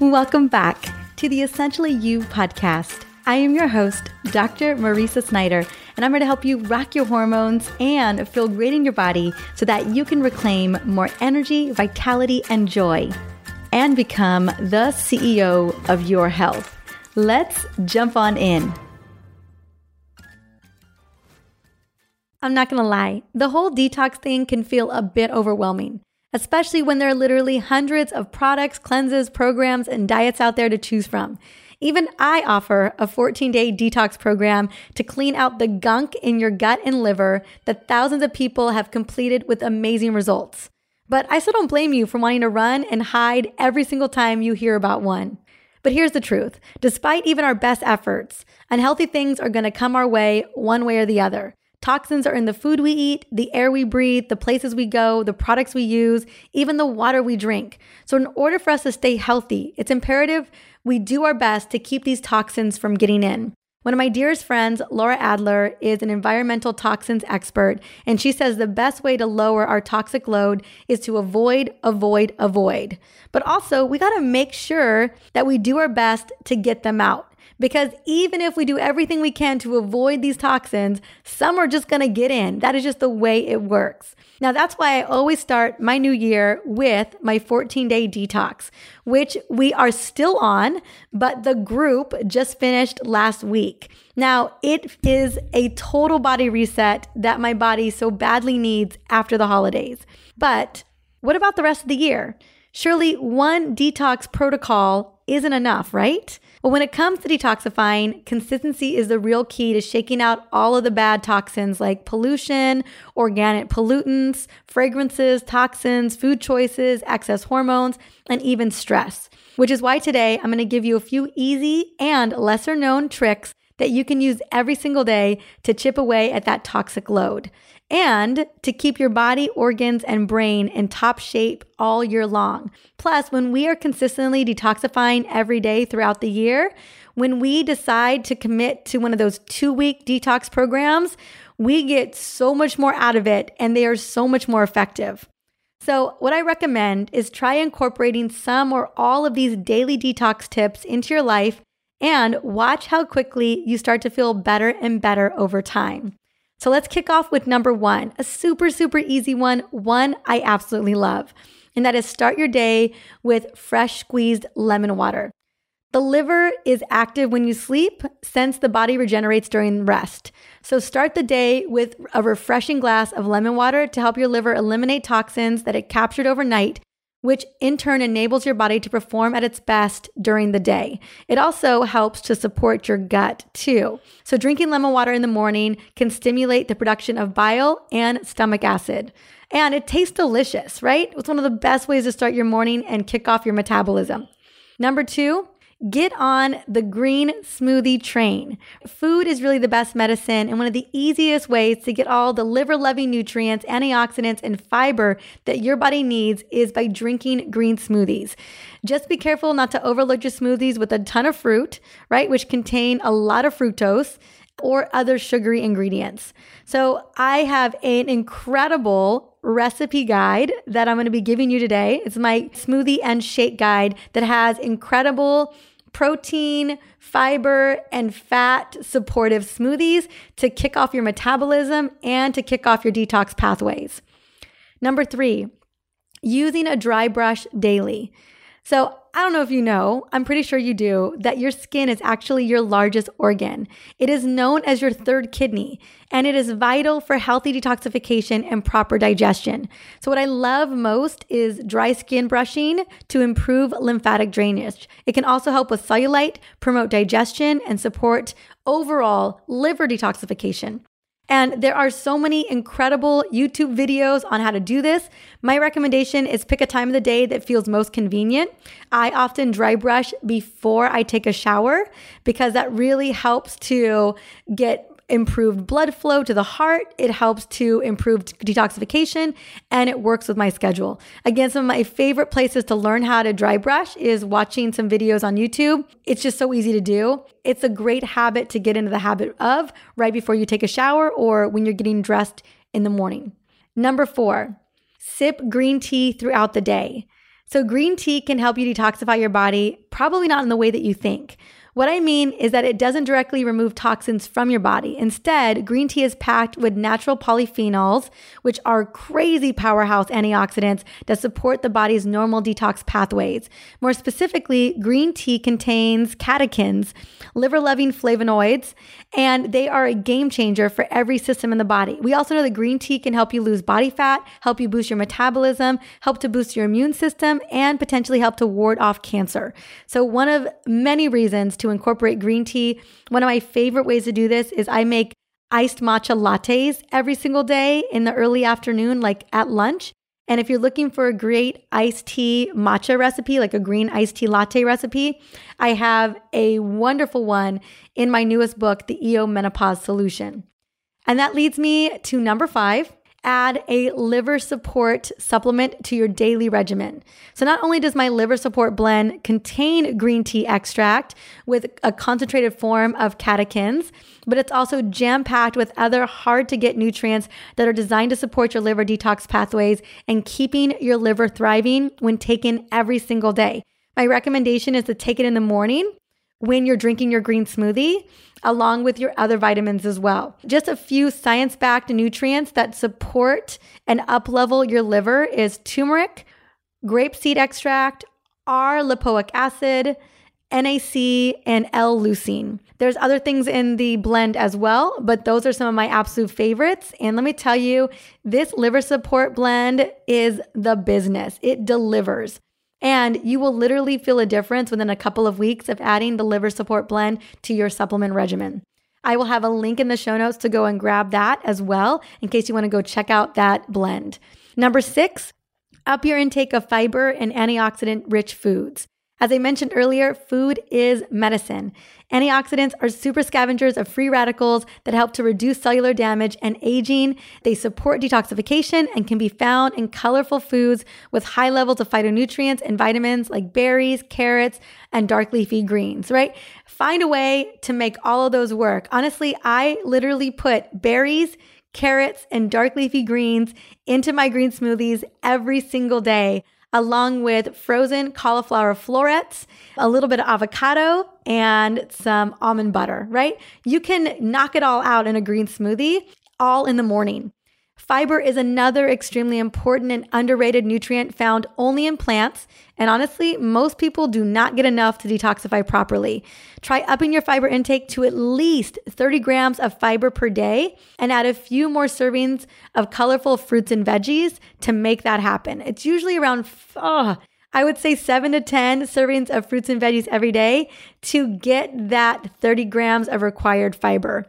Welcome back to the Essentially You podcast. I am your host, Dr. Mariza Snyder, and I'm here to help you rock your hormones and feel great in your body so that you can reclaim more energy, vitality, and joy and become the CEO of your health. Let's jump on in. I'm not gonna lie, the whole detox thing can feel a bit overwhelming, especially when there are literally hundreds of products, cleanses, programs, and diets out there to choose from. Even I offer a 14 day detox program to clean out the gunk in your gut and liver that thousands of people have completed with amazing results. But I still don't blame you for wanting to run and hide every single time you hear about one. But here's the truth despite even our best efforts, unhealthy things are going to come our way one way or the other. Toxins are in the food we eat, the air we breathe, the places we go, the products we use, even the water we drink. So, in order for us to stay healthy, it's imperative we do our best to keep these toxins from getting in. One of my dearest friends, Lara Adler, is an environmental toxins expert, and she says the best way to lower our toxic load is to avoid, avoid, avoid. But also, we got to make sure that we do our best to get them out. Because even if we do everything we can to avoid these toxins, some are just to get in. That is just the way it works. Now, that's why I always start my new year with my 14 day detox, which we are still on, but the group just finished last week. Now, it is a total body reset that my body so badly needs after the holidays. But what about the rest of the year? Surely one detox protocol isn't enough, right? Well, when it comes to detoxifying, consistency is the real key to shaking out all of the bad toxins like pollution, organic pollutants, fragrances, toxins, food choices, excess hormones, and even stress. Which is why today I'm going to give you a few easy and lesser known tricks that you can use every single day to chip away at that toxic load and to keep your body, organs, and brain in top shape all year long. Plus, when we are consistently detoxifying every day throughout the year, when we decide to commit to one of those two week detox programs, we get so much more out of it and they are so much more effective. So, what I recommend is try incorporating some or all of these daily detox tips into your life and watch how quickly you start to feel better and better over time. So let's kick off with number one, a super, super easy one, one I absolutely love. And that is start your day with fresh squeezed lemon water. The liver is active when you sleep since the body regenerates during rest. So start the day with a refreshing glass of lemon water to help your liver eliminate toxins that it captured overnight which in turn enables your body to perform at its best during the day. It also helps to support your gut too. So, drinking lemon water in the morning can stimulate the production of bile and stomach acid. And it tastes delicious, right? It's one of the best ways to start your morning and kick off your metabolism. Number two, Get on the green smoothie train. Food is really the best medicine and one of the easiest ways to get all the liver loving nutrients, antioxidants, and fiber that your body needs is by drinking green smoothies. Just be careful not to overload your smoothies with a ton of fruit, right, which contain a lot of fructose or other sugary ingredients. So I have an incredible recipe guide that I'm going to be giving you today. It's my smoothie and shake guide that has incredible protein, fiber, and fat supportive smoothies to kick off your metabolism and to kick off your detox pathways. Number three, using a dry brush daily. So, I don't know if you know, I'm pretty sure you do, that your skin is actually your largest organ. It is known as your third kidney, and it is vital for healthy detoxification and proper digestion. So, what I love most is dry skin brushing to improve lymphatic drainage. It can also help with cellulite, promote digestion, and support overall liver detoxification. And there are so many incredible YouTube videos on how to do this. My recommendation is pick a time of the day that feels most convenient. I often dry brush before I take a shower because that really helps to get improved blood flow to the heart. It helps to improve detoxification and it works with my schedule. Again, some of my favorite places to learn how to dry brush is watching some videos on YouTube. It's just so easy to do. It's a great habit to get into the habit of right before you take a shower or when you're getting dressed in the morning. Number four, sip green tea throughout the day. So, green tea can help you detoxify your body, probably not in the way that you think. What I mean is that it doesn't directly remove toxins from your body. Instead, green tea is packed with natural polyphenols, which are crazy powerhouse antioxidants that support the body's normal detox pathways. More specifically, green tea contains catechins, liver loving flavonoids, and they are a game changer for every system in the body. We also know that green tea can help you lose body fat, help you boost your metabolism, help to boost your immune system, and potentially help to ward off cancer. So, one of many reasons incorporate green tea. One of my favorite ways to do this is I make iced matcha lattes every single day in the early afternoon, like at lunch. And if you're looking for a great iced tea matcha recipe, like a green iced tea latte recipe, I have a wonderful one in my newest book, The EO Menopause Solution. And that leads me to number five, add a liver support supplement to your daily regimen. So, not only does my liver support blend contain green tea extract with a concentrated form of catechins, but it's also jam packed with other hard to get nutrients that are designed to support your liver detox pathways and keeping your liver thriving when taken every single day. My recommendation is to take it in the morning when you're drinking your green smoothie, along with your other vitamins as well. Just a few science backed nutrients that support and uplevel your liver is turmeric, grapeseed extract, R lipoic acid, NAC, and L leucine. There's other things in the blend as well, but those are some of my absolute favorites. And let me tell you, this liver support blend is the business. It delivers. And you will literally feel a difference within a couple of weeks of adding the liver support blend to your supplement regimen. I will have a link in the show notes to go and grab that as well in case you want to go check out that blend. Number six, up your intake of fiber and antioxidant rich foods. As I mentioned earlier, food is medicine. Antioxidants are super scavengers of free radicals that help to reduce cellular damage and aging. They support detoxification and can be found in colorful foods with high levels of phytonutrients and vitamins like berries, carrots, and dark leafy greens, right? Find a way to make all of those work. Honestly, I literally put berries, carrots, and dark leafy greens into my green smoothies every single day along with frozen cauliflower florets, a little bit of avocado, and some almond butter, right? You can knock it all out in a green smoothie all in the morning. Fiber is another extremely important and underrated nutrient found only in plants. And honestly, most people do not get enough to detoxify properly. Try upping your fiber intake to at least 30 grams of fiber per day and add a few more servings of colorful fruits and veggies to make that happen. It's usually around, oh, I would say seven to 10 servings of fruits and veggies every day to get that 30 grams of required fiber.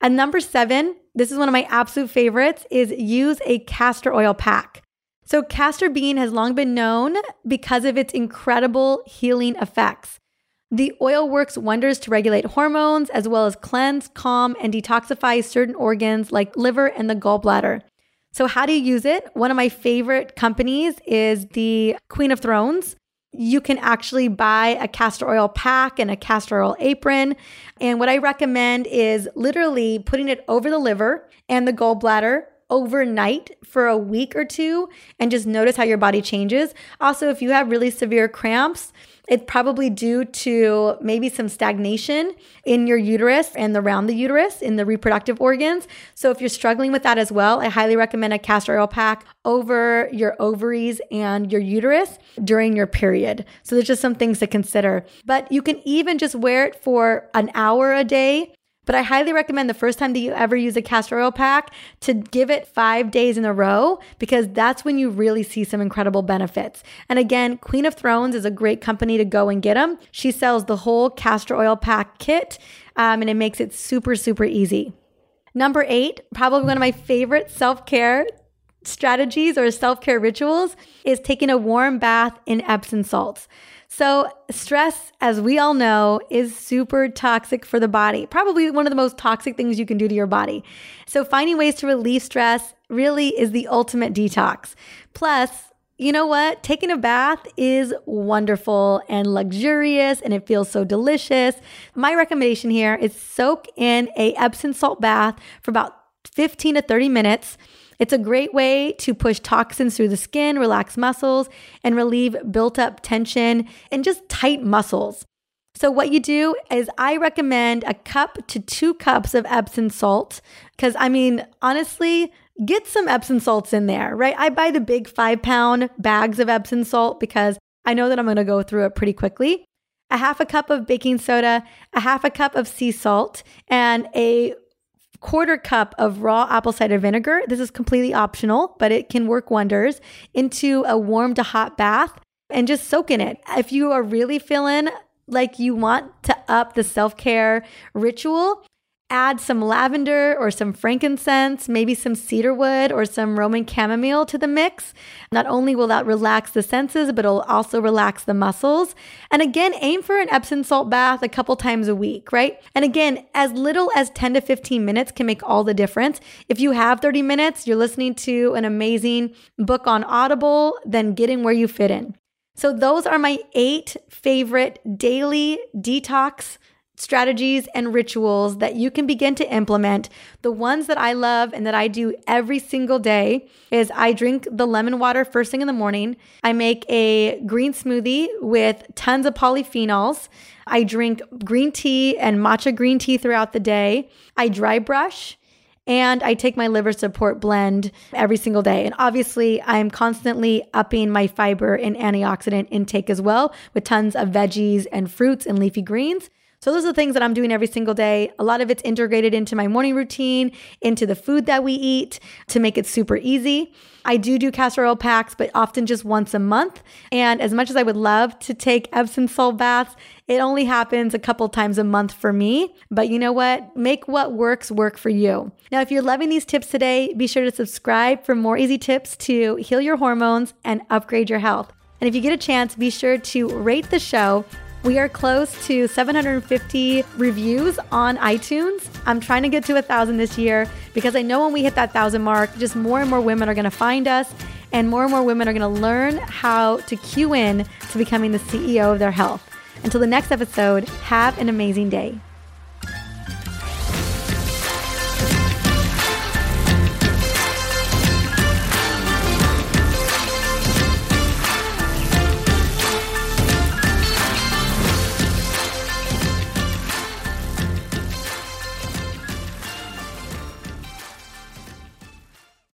And number seven, this is one of my absolute favorites, is use a castor oil pack. So, castor bean has long been known because of its incredible healing effects. The oil works wonders to regulate hormones as well as cleanse, calm, and detoxify certain organs like liver and the gallbladder. So, how do you use it? One of my favorite companies is the Queen of Thrones you can actually buy a castor oil pack and a castor oil apron. And what I recommend is literally putting it over the liver and the gallbladder overnight for a week or two and just notice how your body changes. Also, if you have really severe cramps, it's probably due to maybe some stagnation in your uterus and around the uterus in the reproductive organs. So if you're struggling with that as well, I highly recommend a castor oil pack over your ovaries and your uterus during your period. So there's just some things to consider. But you can even just wear it for an hour a day but I highly recommend the first time that you ever use a castor oil pack to give it five days in a row because that's when you really see some incredible benefits. And again, Queen of Thrones is a great company to go and get them. She sells the whole castor oil pack kit um, and it makes it super, super easy. Number eight, probably one of my favorite self care strategies or self care rituals is taking a warm bath in Epsom salts. So, stress, as we all know, is super toxic for the body. Probably one of the most toxic things you can do to your body. So, finding ways to relieve stress really is the ultimate detox. Plus, you know what? Taking a bath is wonderful and luxurious and it feels so delicious. My recommendation here is soak in a Epsom salt bath for about 15 to 30 minutes It's a great way to push toxins through the skin, relax muscles, and relieve built up tension and just tight muscles. So, what you do is, I recommend a cup to two cups of Epsom salt. Because, I mean, honestly, get some Epsom salts in there, right? I buy the big five pound bags of Epsom salt because I know that I'm to go through it pretty quickly. A half a cup of baking soda, a half a cup of sea salt, and a quarter cup of raw apple cider vinegar. This is completely optional, but it can work wonders into a warm to hot bath and just soak in it. If you are really feeling like you want to up the self care ritual, add some lavender or some frankincense, maybe some cedarwood or some Roman chamomile to the mix. Not only will that relax the senses, but it'll also relax the muscles. And again, aim for an Epsom salt bath a couple times a week, right? And again, as little as 10 to 15 minutes can make all the difference. If you have 30 minutes, you're listening to an amazing book on Audible, then get in where you fit in. So, those are my eight favorite daily detox strategies and rituals that you can begin to implement. The ones that I love and that I do every single day is I drink the lemon water first thing in the morning. I make a green smoothie with tons of polyphenols. I drink green tea and matcha green tea throughout the day. I dry brush. And I take my liver support blend every single day. And obviously, I'm constantly upping my fiber and antioxidant intake as well with tons of veggies and fruits and leafy greens. So those are the things that I'm doing every single day. A lot of it's integrated into my morning routine, into the food that we eat to make it super easy. I do do castor oil packs, but often just once a month. And as much as I would love to take Epsom salt baths, it only happens a couple times a month for me. But you know what? Make what works work for you. Now, if you're loving these tips today, be sure to subscribe for more easy tips to heal your hormones and upgrade your health. And if you get a chance, be sure to rate the show we are close to 750 reviews on iTunes. I'm trying to get to a thousand this year because I know when we hit that thousand mark, just more and more women are going to find us and more and more women are going to learn how to cue in to becoming the CEO of their health. Until the next episode, have an amazing day.